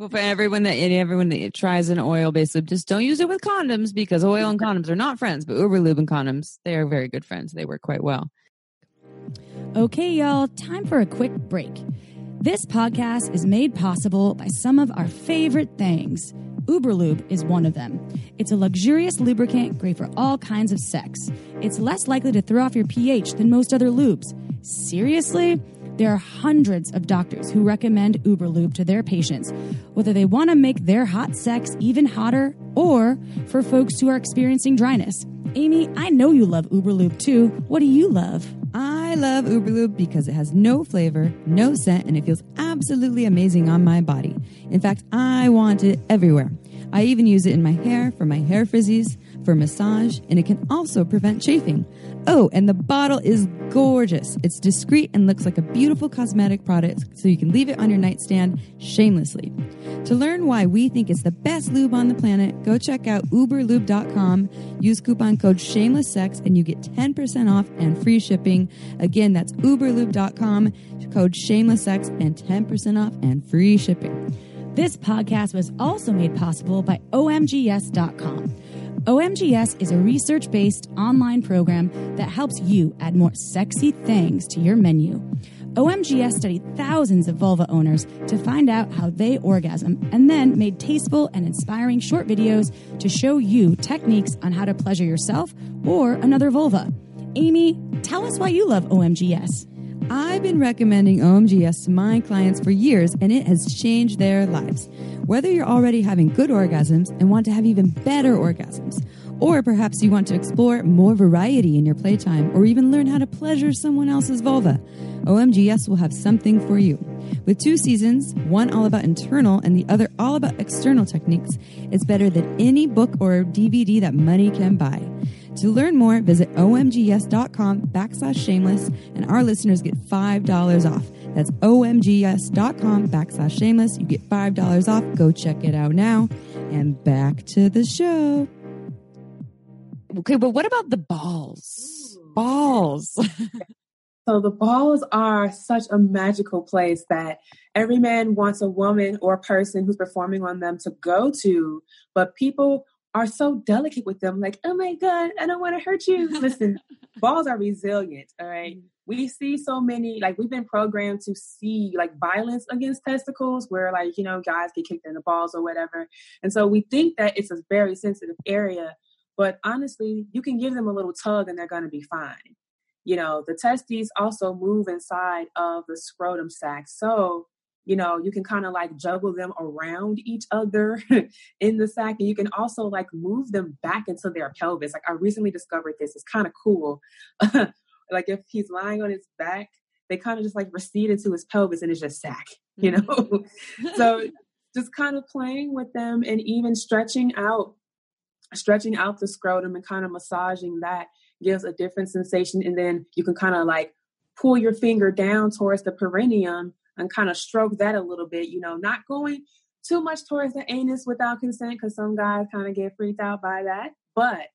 Speaker 2: Well, for everyone that everyone that tries an oil-based lube, just don't use it with condoms because oil and condoms are not friends. But Uber lube and condoms, they are very good friends. They work quite well.
Speaker 1: Okay, y'all, time for a quick break. This podcast is made possible by some of our favorite things. Uberlube is one of them. It's a luxurious lubricant great for all kinds of sex. It's less likely to throw off your pH than most other lubes. Seriously? There are hundreds of doctors who recommend Uberlube to their patients, whether they want to make their hot sex even hotter or for folks who are experiencing dryness. Amy, I know you love Uberlube too. What do you love?
Speaker 2: I love Uberlube because it has no flavor, no scent, and it feels absolutely amazing on my body. In fact, I want it everywhere. I even use it in my hair for my hair frizzies, for massage, and it can also prevent chafing. Oh, and the bottle is gorgeous. It's discreet and looks like a beautiful cosmetic product, so you can leave it on your nightstand shamelessly. To learn why we think it's the best lube on the planet, go check out uberlube.com. Use coupon code shamelesssex and you get 10% off and free shipping. Again, that's uberlube.com, code shamelesssex and 10% off and free shipping.
Speaker 1: This podcast was also made possible by OMGYes.com. OMGYes is a research based online program that helps you add more sexy things to your menu. OMGYes studied thousands of vulva owners to find out how they orgasm and then made tasteful and inspiring short videos to show you techniques on how to pleasure yourself or another vulva. Amy, tell us why you love OMGYes.
Speaker 2: I've been recommending OMGYes to my clients for years and it has changed their lives. Whether you're already having good orgasms and want to have even better orgasms, or perhaps you want to explore more variety in your playtime or even learn how to pleasure someone else's vulva, OMGYes will have something for you. With two seasons, one all about internal and the other all about external techniques, it's better than any book or DVD that money can buy. To learn more, visit omgyes.com backslash shameless, and our listeners get $5 off. That's omgyes.com backslash shameless. You get $5 off. Go check it out now. And back to the show. Okay, but what about the balls? Balls.
Speaker 3: So the balls are such a magical place that every man wants a woman or a person who's performing on them to go to, but people are so delicate with them, like, oh my God, I don't want to hurt you. Listen, balls are resilient, all right? Mm-hmm. We see so many, like, we've been programmed to see like violence against testicles where, like, you know, guys get kicked in the balls or whatever. And so we think that it's a very sensitive area, but honestly, you can give them a little tug and they're going to be fine. You know, the testes also move inside of the scrotum sac. So you know you can kind of like juggle them around each other in the sack and you can also like move them back into their pelvis. Like i recently discovered this it's kind of cool. Like if he's lying on his back they kind of just like recede into his pelvis and it's just sack you know? Mm-hmm. so just kind of playing with them and even stretching out stretching out the scrotum and kind of massaging that gives a different sensation and then you can kind of like pull your finger down towards the perineum and kind of stroke that a little bit, you know, not going too much towards the anus without consent because some guys kind of get freaked out by that. But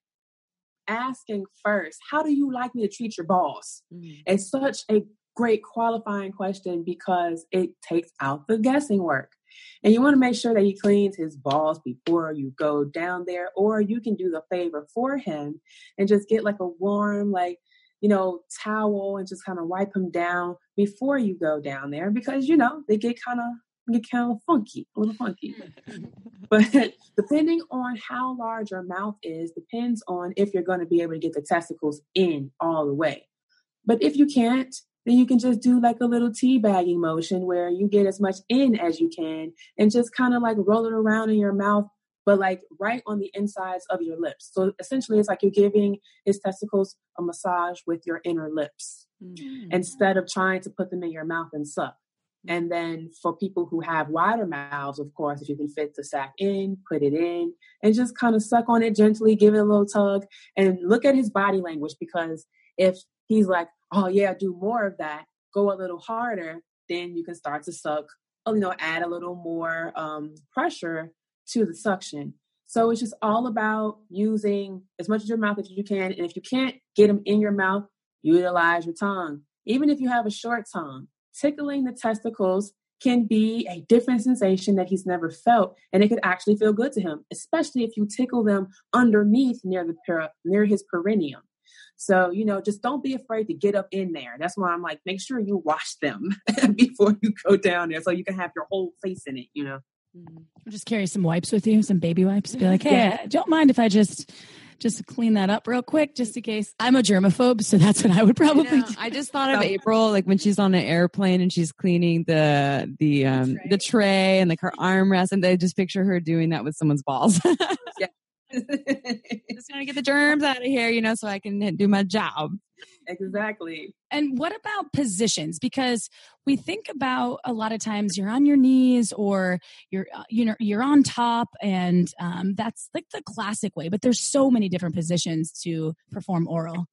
Speaker 3: asking first, how do you like me to treat your balls? Mm-hmm. It's such a great qualifying question because it takes out the guessing work. And you want to make sure that he cleans his balls before you go down there, or you can do the favor for him and just get like a warm, like you know, towel and just kind of wipe him down before you go down there because, you know, they get kind of get kind of funky, a little funky. but depending on how large your mouth is, depends on if you're going to be able to get the testicles in all the way. But if you can't, then you can just do like a little tea bagging motion where you get as much in as you can and just kind of like roll it around in your mouth but like right on the insides of your lips. So essentially, it's like you're giving his testicles a massage with your inner lips mm. instead of trying to put them in your mouth and suck. Mm. And then for people who have wider mouths, of course, if you can fit the sack in, put it in, and just kind of suck on it gently, give it a little tug, and look at his body language because if he's like, oh yeah, do more of that, go a little harder, then you can start to suck, you know, add a little more um, pressure to the suction. So it's just all about using as much of your mouth as you can. And if you can't get them in your mouth, utilize your tongue. Even if you have a short tongue, tickling the testicles can be a different sensation that he's never felt and it could actually feel good to him especially if you tickle them underneath near the near his perineum so you know just don't be afraid to get up in there that's why i'm like make sure you wash them before you go down there so you can have your whole face in it you know
Speaker 1: Mm-hmm. Just carry some wipes with you, some baby wipes. Be like, hey, yeah. don't mind if I just just to clean that up real quick, just in case. I'm a germaphobe, so that's what I would probably.
Speaker 2: I, I just thought of April, like when she's on an airplane and she's cleaning the the um the tray, the tray and like her armrest, and I just picture her doing that with someone's balls.
Speaker 3: yeah,
Speaker 2: just gonna get the germs out of here, you know, so I can do my job.
Speaker 3: Exactly.
Speaker 1: And what about positions? Because we think about a lot of times you're on your knees or you're uh, you know you're on top, and um, that's like the classic way. But there's so many different positions to perform oral,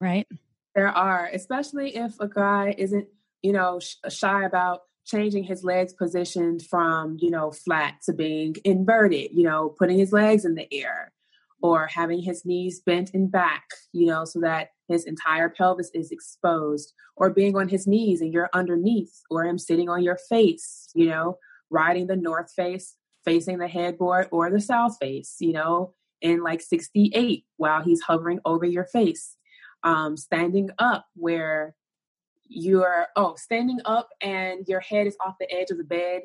Speaker 1: right?
Speaker 3: There are, especially if a guy isn't you know sh- shy about changing his legs positioned from you know flat to being inverted. You know, putting his legs in the air or having his knees bent and back, you know, so that his entire pelvis is exposed, or being on his knees and you're underneath, or him sitting on your face, you know, riding the north face, facing the headboard, or the south face, you know, in like 68 while he's hovering over your face. Um, standing up where you're, oh, standing up and your head is off the edge of the bed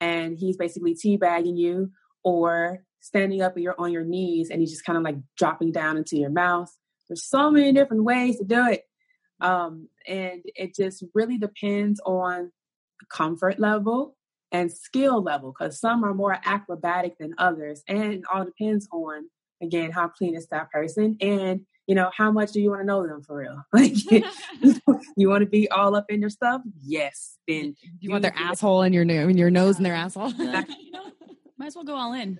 Speaker 3: and he's basically teabagging you, or standing up and you're on your knees and he's just kind of like dropping down into your mouth. There's so many different ways to do it. Um, and it just really depends on comfort level and skill level because some are more acrobatic than others. And it all depends on, again, how clean is that person and you know, how much do you want to know them for real? Like, you want to be all up in their stuff? Yes. Then
Speaker 2: you want their asshole in your in your nose and their asshole.
Speaker 1: Might as well go all in.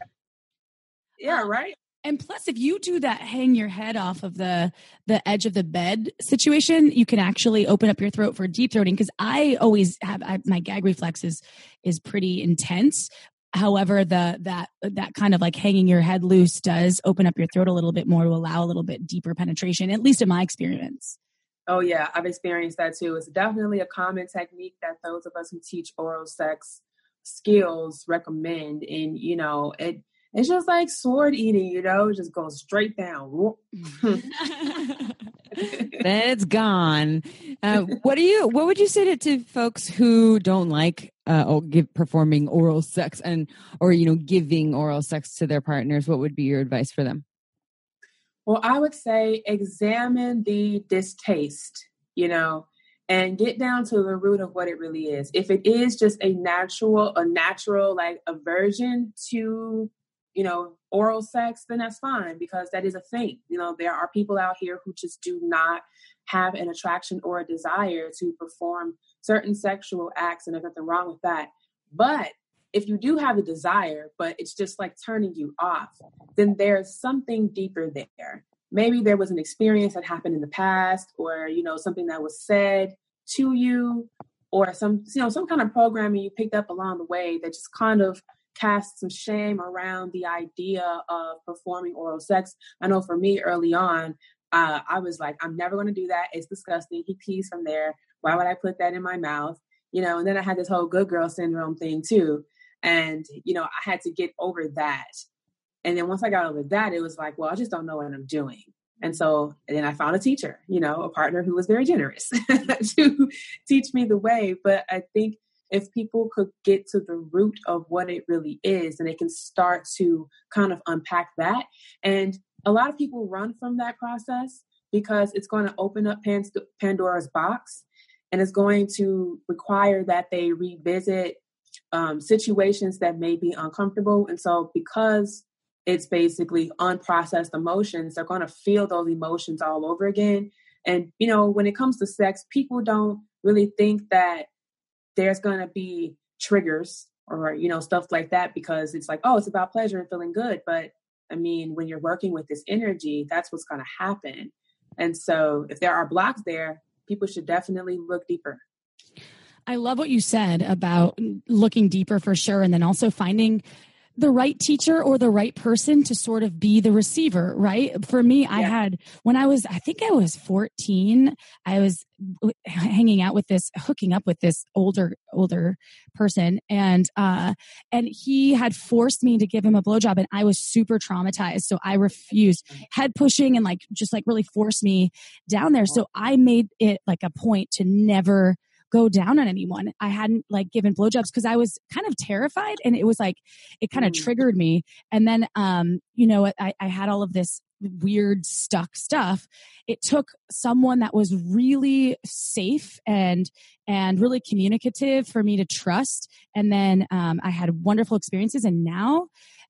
Speaker 3: Yeah, right.
Speaker 1: And plus, if you do that, hang your head off of the the edge of the bed situation, you can actually open up your throat for deep throating. Because I always have I, my gag reflex is is pretty intense. However, the that that kind of like hanging your head loose does open up your throat a little bit more to allow a little bit deeper penetration. At least in my experience.
Speaker 3: Oh yeah, I've experienced that too. It's definitely a common technique that those of us who teach oral sex skills recommend, and you know it it's just like sword eating, you know, just goes straight down.
Speaker 2: then it's gone. Uh, what do you? What would you say to, to folks who don't like uh, or give performing oral sex and or you know giving oral sex to their partners? What would be your advice for them?
Speaker 3: Well, I would say examine the distaste. You know, and get down to the root of what it really is. If it is just a natural, a natural like aversion to you know, oral sex, then that's fine because that is a thing. You know, there are people out here who just do not have an attraction or a desire to perform certain sexual acts, and there's nothing wrong with that. But if you do have a desire, but it's just like turning you off, then there's something deeper there. Maybe there was an experience that happened in the past, or you know, something that was said to you, or some you know, some kind of programming you picked up along the way that just kind of cast some shame around the idea of performing oral sex. I know for me early on, uh, I was like, I'm never going to do that. It's disgusting. He pees from there. Why would I put that in my mouth? You know, and then I had this whole good girl syndrome thing too. And, you know, I had to get over that. And then once I got over that, it was like, well, I just don't know what I'm doing. And so and then I found a teacher, you know, a partner who was very generous to teach me the way. But I think if people could get to the root of what it really is and they can start to kind of unpack that. And a lot of people run from that process because it's going to open up pandora's box and it's going to require that they revisit um, situations that may be uncomfortable. And so because it's basically unprocessed emotions they're going to feel those emotions all over again. And you know when it comes to sex people don't really think that there's going to be triggers or you know stuff like that because it's like oh it's about pleasure and feeling good. But i mean when you're working with this energy that's what's going to happen. And so if there are blocks there people should definitely look deeper.
Speaker 1: I love what you said about looking deeper for sure and then also finding the right teacher or the right person to sort of be the receiver, right? For me, yeah. I had, when I was, I think I was 14, I was hanging out with this, hooking up with this older, older person. And, uh, and he had forced me to give him a blowjob and I was super traumatized. So I refused head pushing and like, just like really forced me down there. So I made it like a point to never go down on anyone. I hadn't like given blowjobs because I was kind of terrified and it was like it kind of mm. triggered me. And then um, you know, I, I had all of this weird stuck stuff it took someone that was really safe and and really communicative for me to trust and then um, i had wonderful experiences and now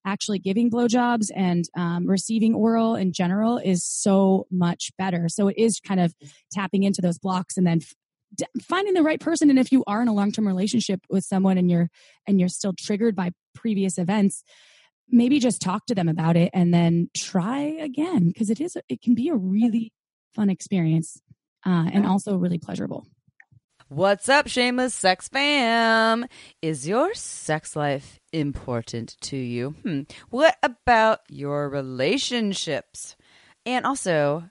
Speaker 1: actually giving blowjobs and um, receiving oral in general is so much better. So it is kind of tapping into those blocks and then finding the right person. And if you are in a long term relationship with someone and you're and you're still triggered by previous events, maybe just talk to them about it and then try again because it is it can be a really fun experience uh, and also really pleasurable.
Speaker 2: What's up, shameless sex fam? Is your sex life important to you? Hmm. What about your relationships? And also,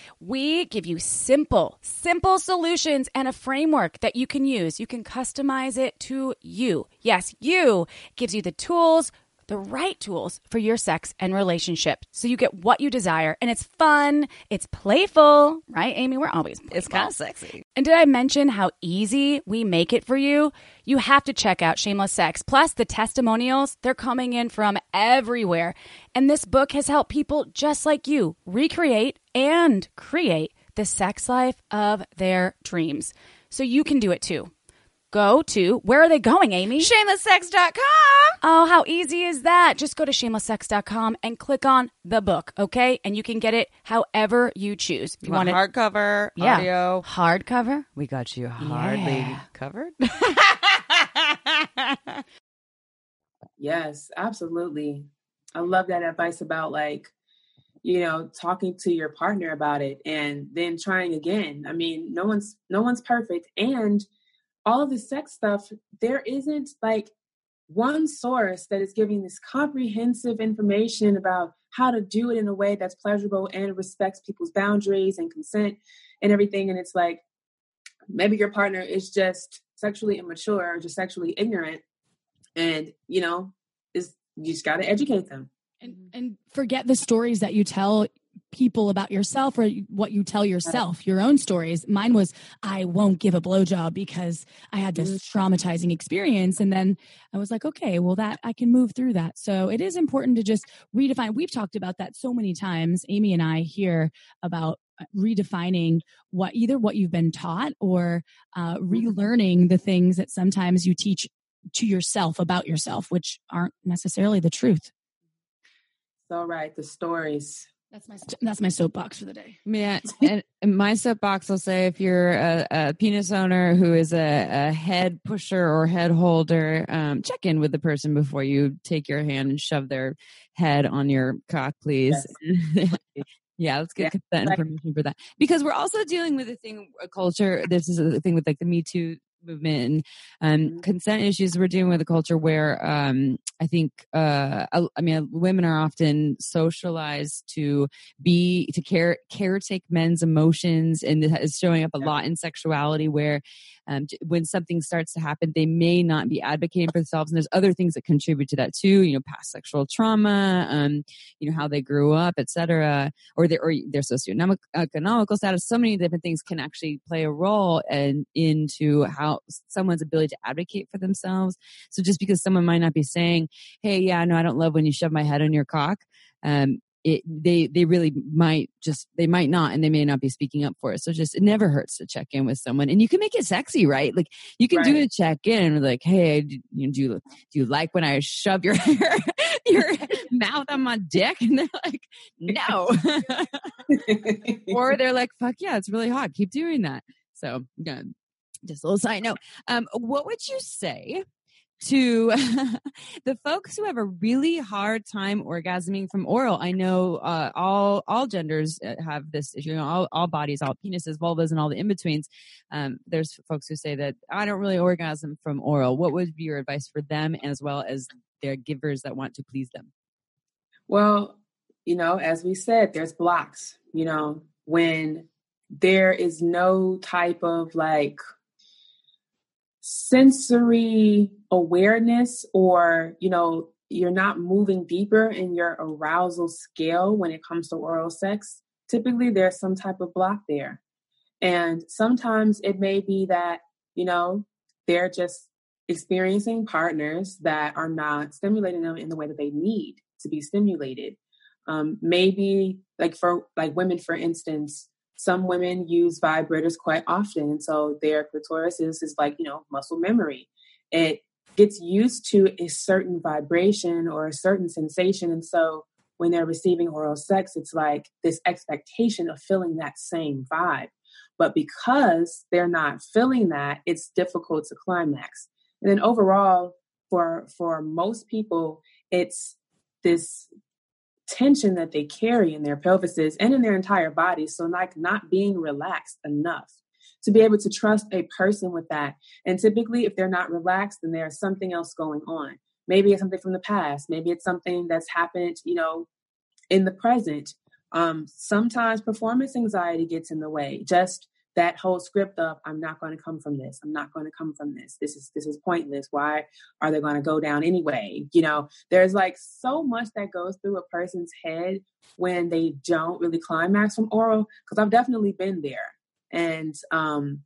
Speaker 1: We give you simple, simple solutions and a framework that you can use. You can customize it to you. Yes, you It gives you the tools, the right tools for your sex and relationship. So you get what you desire. And it's fun, it's playful, right, Amy? We're always
Speaker 2: it's kind of sexy.
Speaker 1: And did I mention how easy we make it for you? You have to check out Shameless Sex. Plus, the testimonials, they're coming in from everywhere. And this book has helped people just like you recreate and create the sex life of their dreams. So you can do it too. Go to, where are they going, Amy?
Speaker 2: Shamelesssex.com.
Speaker 1: Oh, how easy is that? Just go to shamelesssex.com and click on the book, okay? And you can get it however you choose. If
Speaker 2: You want
Speaker 1: it
Speaker 2: hardcover,
Speaker 1: yeah,
Speaker 2: audio?
Speaker 1: hardcover,
Speaker 2: We got you hardly
Speaker 1: Yeah.
Speaker 2: covered.
Speaker 3: Yes, absolutely. I love that advice about like, you know, talking to your partner about it and then trying again. I mean, no one's no one's perfect and all of the sex stuff, there isn't like one source that is giving this comprehensive information about how to do it in a way that's pleasurable and respects people's boundaries and consent and everything. And it's like maybe your partner is just sexually immature or just sexually ignorant and you know is you just got to educate them
Speaker 1: and, and forget the stories that you tell people about yourself or what you tell yourself your own stories. Mine was i won't give a blowjob because i had this traumatizing experience. And then i was like okay well that i can move through that. So it is important to just redefine we've talked about that so many times amy and i hear about uh, redefining what either what you've been taught or uh, relearning the things that sometimes you teach to yourself about yourself which aren't necessarily the truth
Speaker 3: so right the stories
Speaker 1: that's my that's my soapbox for the day.
Speaker 2: Yeah, and my soapbox will say if you're a, a penis owner who is a, a head pusher or head holder, um, check in with the person before you take your hand and shove their head on your cock, please. yeah, let's get
Speaker 3: Yeah,
Speaker 2: that information for that because we're also dealing with a thing, a culture. This is a thing with like the Me Too movement and um,
Speaker 3: Mhm.
Speaker 2: consent issues. We're dealing with a culture where um, I think, uh, I, I mean, women are often socialized to be to care caretake men's emotions and it is showing up a lot in sexuality where um, when something starts to happen they may not be advocating for themselves and there's other things that contribute to that too you know past sexual trauma um, you know how they grew up etc or their or their socioeconomic economical status so many different things can actually play a role and into how someone's ability to advocate for themselves. So just because someone might not be saying hey yeah no i don't love when you shove my head on your cock um, it they they really might just they might not and they may not be speaking up for it. So just it never hurts to check in with someone and you can make it sexy right? Like you can do a check in and like hey do you, do you do you like when i shove your your mouth on my dick? And they're like no. Or they're like fuck yeah it's really hot. Keep doing that. So yeah, just a little side note um what would you say to the folks who have a really hard time orgasming from oral. I know uh, all all genders uh, have this issue. You know, all, all bodies, all penises, vulvas, and all the in betweens. Um, there's folks who say that I don't really orgasm from oral. What would be your advice for them, as well as their givers that want to please them?
Speaker 3: well you know as we said there's blocks you know when there is no type of like sensory awareness or you know you're not moving deeper in your arousal scale when it comes to oral sex, typically there's some type of block there. And sometimes it may be that, you know, they're just experiencing partners that are not stimulating them in the way that they need to be stimulated. Um, maybe like for like women, for instance, some women use vibrators quite often, and so their clitoris is, is like you know muscle memory. It gets used to a certain vibration or a certain sensation, and so when they're receiving oral sex, it's like this expectation of feeling that same vibe. But because they're not feeling that, it's difficult to climax. And then overall, for for most people, it's this tension that they carry in their pelvises and in their entire body. So like not being relaxed enough to be able to trust a person with that. And typically if they're not relaxed, then there's something else going on. Maybe it's something from the past. Maybe it's something that's happened, you know, in the present. Um, sometimes performance anxiety gets in the way. Just that whole script of i'm not going to come from this. I'm not going to come from this. This is this is pointless. Why are they going to go down anyway? You know there's like so much that goes through a person's head when they don't really climax from oral because i've definitely been there. And um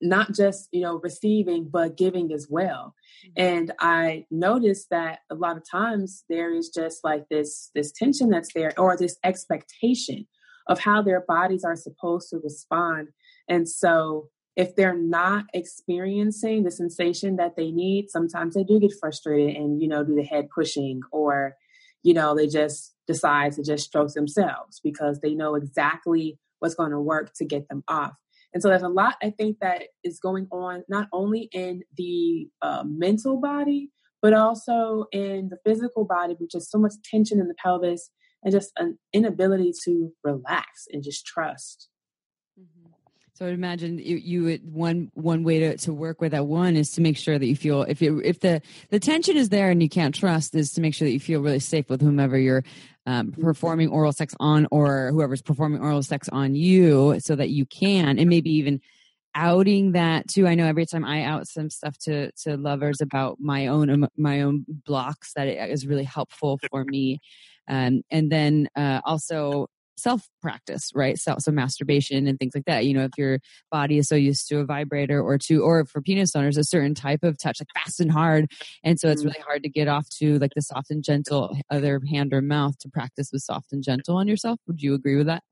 Speaker 3: not just you know receiving but giving as well. Mm-hmm. and i noticed that a lot of times there is just like this this tension that's there or this expectation of how their bodies are supposed to respond and so if they're not experiencing the sensation that they need, sometimes they do get frustrated and, you know, do the head pushing or, you know, they just decide to just stroke themselves because they know exactly what's going to work to get them off. And so there's a lot I think that is going on not only in the uh, mental body, but also in the physical body, with just so much tension in the pelvis and just an inability to relax and just trust.
Speaker 2: So I would imagine you, you would one one way to, to work with that one is to make sure that you feel if you if the the tension is there and you can't trust is to make sure that you feel really safe with whomever you're um, performing oral sex on or whoever's performing oral sex on you so that you can. And maybe even outing that too. I know every time i out some stuff to to lovers about my own my own blocks that it is really helpful for me. Um, and then uh, also self practice, right? So, so masturbation and things like that. You know, if your body is so used to a vibrator or to, or for penis owners, a certain type of touch, like fast and hard. And so it's mm-hmm. really hard to get off to like the soft and gentle other hand or mouth to practice with soft and gentle on yourself. Would you agree with that?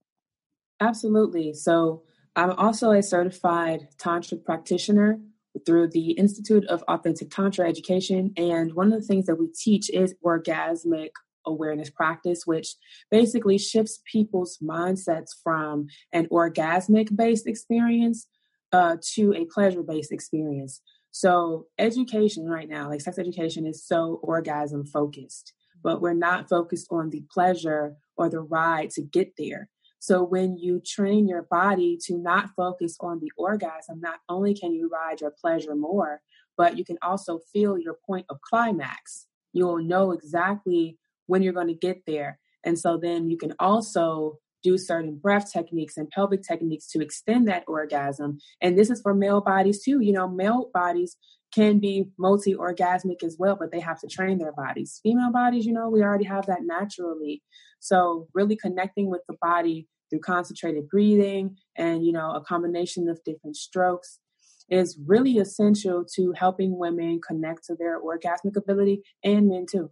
Speaker 3: Absolutely. So I'm also a certified tantric practitioner through the Institute of Authentic Tantra Education. And one of the things that we teach is orgasmic awareness practice, which basically shifts people's mindsets from an orgasmic based experience uh, to a pleasure based experience. So, education right now, like sex education, is so orgasm focused, but we're not focused on the pleasure or the ride to get there. So, when you train your body to not focus on the orgasm, not only can you ride your pleasure more, but you can also feel your point of climax. You'll know exactly when you're going to get there. And so then you can also do certain breath techniques and pelvic techniques to extend that orgasm. And this is for male bodies too. You know, male bodies can be multi orgasmic as well, but they have to train their bodies. Female bodies, you know, we already have that naturally. So, really connecting with the body through concentrated breathing and, you know, a combination of different strokes is really essential to helping women connect to their orgasmic ability and men too.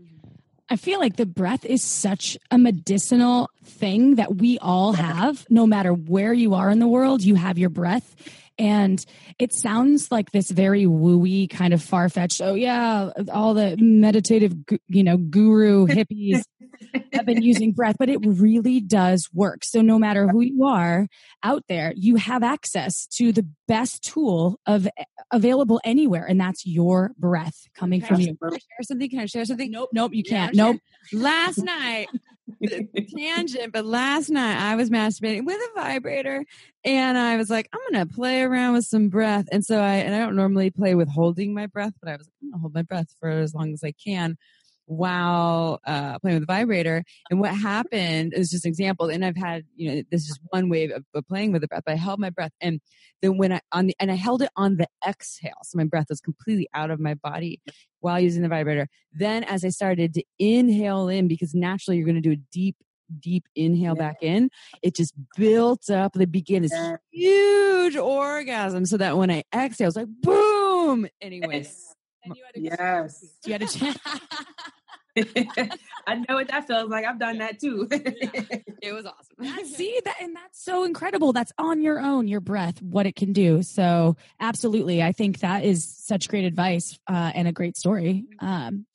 Speaker 1: Mm-hmm. I feel like the breath is such a medicinal thing that we all have, no matter where you are in the world, you have your breath. And it sounds like this very wooey kind of far fetched. Oh yeah, all the meditative, you know, guru hippies have been using breath, but it really does work. So no matter who you are out there, you have access to the best tool of available anywhere, and that's your breath coming from you.
Speaker 2: Can I share something? Can I share something?
Speaker 1: Nope, nope, you can't. Yeah, nope.
Speaker 2: Last night, tangent, but last night I was masturbating with a vibrator, and I was like, I'm gonna play around with some breath, and so I and I don't normally play with holding my breath, but I was like, I'm gonna hold my breath for as long as I can while uh, playing with the vibrator. And what happened is just an example. And I've had, you know, this is one way of, of playing with the breath. But I held my breath, and then when I on the and I held it on the exhale, so my breath was completely out of my body while using the vibrator. Then as I started to inhale in, because naturally you're going to do a deep deep inhale back in, it just built up the begin this huge orgasm so that when I exhale, it's like boom. Anyways.
Speaker 3: Yes. You had a chance. I know what that feels like. I've done that too.
Speaker 2: it was awesome.
Speaker 1: I see that, and that's so incredible. That's on your own, your breath, what it can do. So, absolutely, I think that is such great advice uh, and a great story. Um,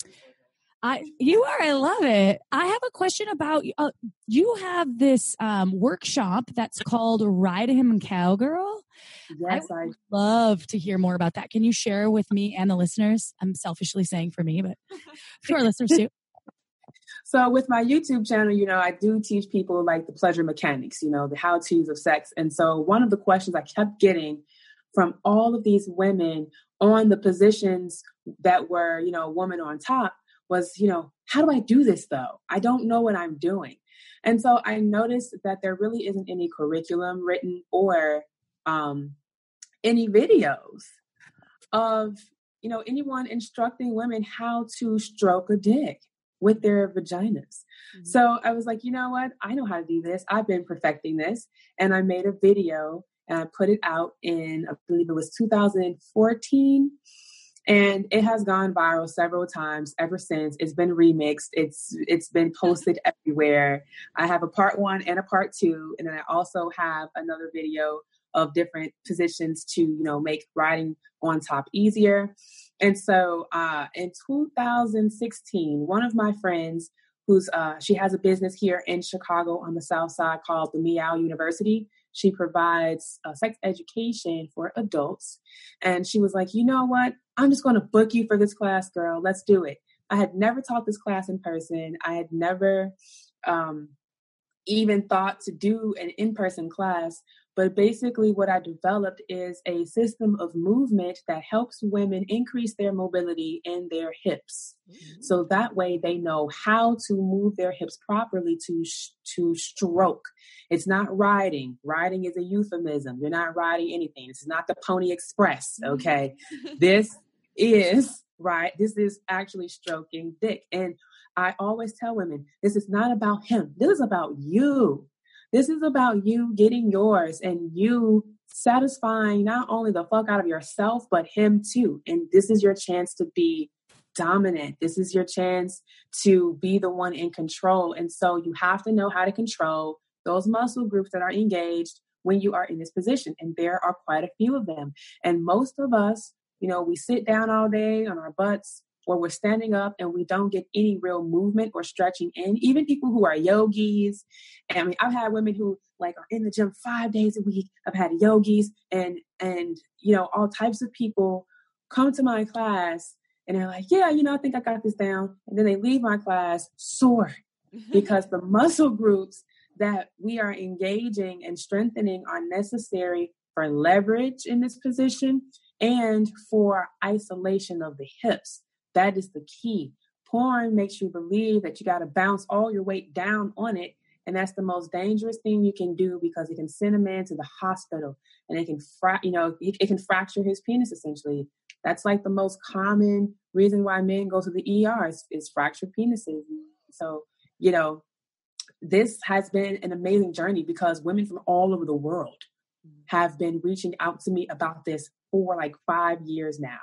Speaker 1: I, you are. I love it. I have a question about uh, you. Have this um, workshop that's called Ride Him Cowgirl.
Speaker 3: Yes, I,
Speaker 1: I love to hear more about that. Can you share with me and the listeners? I'm selfishly saying for me, but for our listeners too.
Speaker 3: So with my YouTube channel, you know, I do teach people like the pleasure mechanics, you know, the how to's of sex. And so one of the questions I kept getting from all of these women on the positions that were, you know, woman on top was, you know, how do I do this though? I don't know what I'm doing. And so I noticed that there really isn't any curriculum written or um, any videos of, you know, anyone instructing women how to stroke a dick with their vaginas. Mm-hmm. So I was like, you know what? I know how to do this. I've been perfecting this. And I made a video and I put it out in, I believe it was 2014 and it has gone viral several times ever since. It's been remixed. It's it's been posted everywhere. I have a part one and a part two and then i also have another video of different positions to you know make riding on top easier. And so uh, in 2016 one of my friends who's uh, she has a business here in chicago on the south side called the meow university. She provides uh, sex education for adults. And she was like, you know what? I'm just going to book you for this class, girl. Let's do it. I had never taught this class in person. I had never um, even thought to do an in person class. But basically, what I developed is a system of movement that helps women increase their mobility in their hips. Mm-hmm. So that way they know how to move their hips properly to, sh- to stroke. It's not riding. Riding is a euphemism. You're not riding anything. This is not the Pony Express, okay? this is, right? This is actually stroking dick. And I always tell women, this is not about him. This is about you. This is about you getting yours and you satisfying not only the fuck out of yourself, but him too. And this is your chance to be dominant. This is your chance to be the one in control. And so you have to know how to control those muscle groups that are engaged when you are in this position. And there are quite a few of them. And most of us, you know, we sit down all day on our butts or we're standing up and we don't get any real movement or stretching in. Even people who are yogis, and I mean, I've had women who like are in the gym five days a week. I've had yogis and and you know all types of people come to my class and they're like, yeah, you know, I think I got this down, and then they leave my class sore because the muscle groups that we are engaging and strengthening are necessary for leverage in this position and for isolation of the hips. That is the key. Porn makes you believe that you got to bounce all your weight down on it. And that's the most dangerous thing you can do because it can send a man to the hospital and it can, fra- you know, it, can fracture his penis essentially. That's like the most common reason why men go to the ER is, is fractured penises. So, you know, this has been an amazing journey because women from all over the world have been reaching out to me about this for like five years now.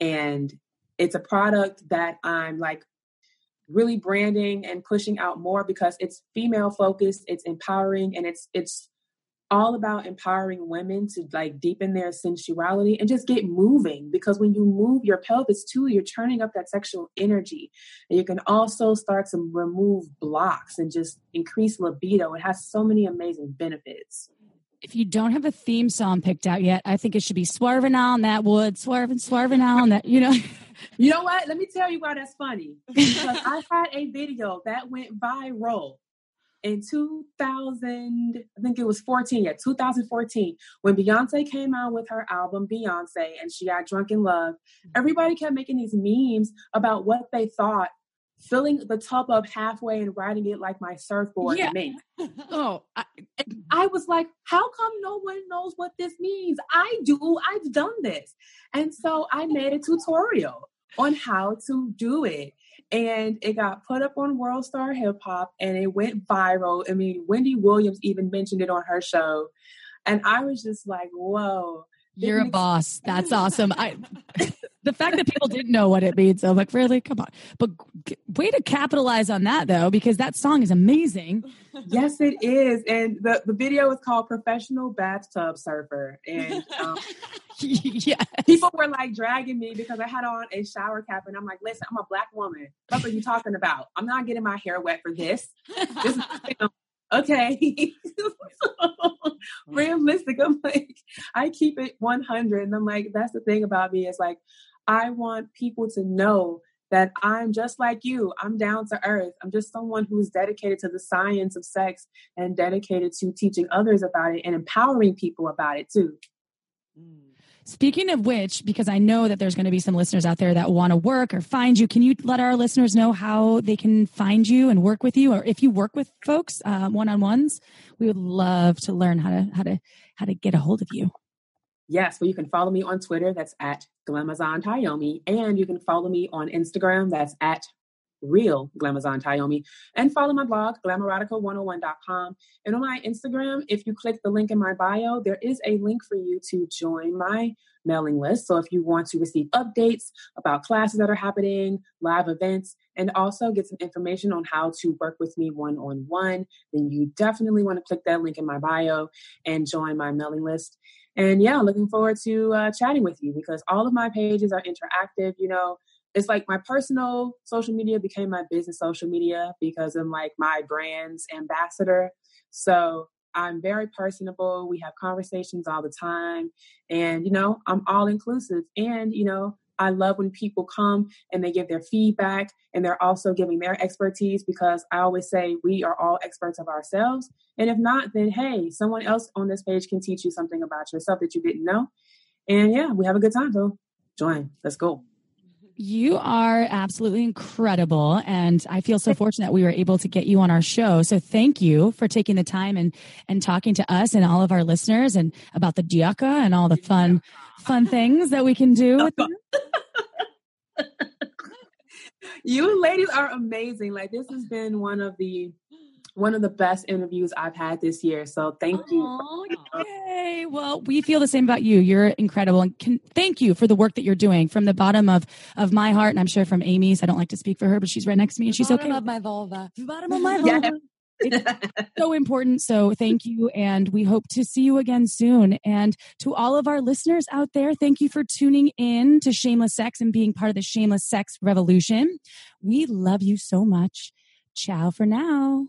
Speaker 3: And it's a product that I'm like really branding and pushing out more because it's female focused, it's empowering, and it's it's all about empowering women to like deepen their sensuality and just get moving because when you move your pelvis too you're turning up that sexual energy. And you can also start to remove blocks and just increase libido. It has so many amazing benefits
Speaker 1: if you don't have a theme song picked out yet, I think it should be swerving on that wood, swerving, swerving on that, you know.
Speaker 3: you know what? Let me tell you why that's funny. Because I had a video that went viral in 2000, I think it was 14, yeah, 2014, when Beyonce came out with her album Beyonce and she got drunk in love, mm-hmm. everybody kept making these memes about what they thought filling the tub up halfway and riding it like my surfboard
Speaker 1: Yeah.
Speaker 3: mate.
Speaker 1: Oh, I,
Speaker 3: And I was like, how come no one knows what this means? I do. I've done this. And so I made a tutorial on how to do it. And it got put up on World Star Hip Hop and it went viral. I mean, Wendy Williams even mentioned it on her show. And I was just like, whoa.
Speaker 1: You're a boss. That's awesome. I the fact that people didn't know what it means, I'm like, really? Come on. But way to capitalize on that though, because that song is amazing.
Speaker 3: Yes, it is. And the, the video is called Professional Bathtub Surfer. And um,
Speaker 1: yeah.
Speaker 3: people were like dragging me because I had on a shower cap. And I'm like, listen, I'm a black woman. What are you talking about? I'm not getting my hair wet for this. This is, okay. so, mm-hmm. realistic. I'm like, I keep it 100. And I'm like, that's the thing about me is like, I want people to know that I'm just like you. I'm down to earth. I'm just someone who's dedicated to the science of sex and dedicated to teaching others about it and empowering people about it too. Mm.
Speaker 1: Speaking of which, because I know that there's going to be some listeners out there that want to work or find you, can you let our listeners know how they can find you and work with you, or if you work with folks um, one on ones? We would love to learn how to how to how to get a hold of you.
Speaker 3: Yes, well, you can follow me on Twitter. That's at Glamazon Tyomi. And you can follow me on Instagram. That's at real Glamazon Tyomi. And follow my blog, glamerotica101.com. And on my Instagram, if you click the link in my bio, there is a link for you to join my mailing list. So if you want to receive updates about classes that are happening, live events, and also get some information on how to work with me one on one, then you definitely want to click that link in my bio and join my mailing list. And yeah, looking forward to uh, chatting with you because all of my pages are interactive. You know, it's like my personal social media became my business social media because I'm like my brand's ambassador. So I'm very personable. We have conversations all the time. And, you know, I'm all inclusive. And, you know, I love when people come and they give their feedback and they're also giving their expertise because I always say we are all experts of ourselves. And if not, then hey, someone else on this page can teach you something about yourself that you didn't know. And yeah, we have a good time. So join. Let's go.
Speaker 1: You are absolutely incredible. And I feel so fortunate we were able to get you on our show. So thank you for taking the time and, and talking to us and all of our listeners and about the diaka and all the fun, fun things that we can do with them.
Speaker 3: you ladies are amazing. Like this has been one of the one of the best interviews I've had this year. So thank you.
Speaker 1: Aw, yay. Well, we feel the same about you. You're incredible, and can, thank you for the work that you're doing from the bottom of of my heart, and I'm sure from Amy's. I don't like to speak for her, but she's right next to me, and she's okay.
Speaker 2: of my vulva.
Speaker 1: The bottom of my
Speaker 3: Yeah.
Speaker 1: vulva. It's so important. So thank you, and we hope to see you again soon. And to all of our listeners out there, thank you for tuning in to Shameless Sex and being part of the Shameless Sex Revolution. We love you so much. Ciao for now.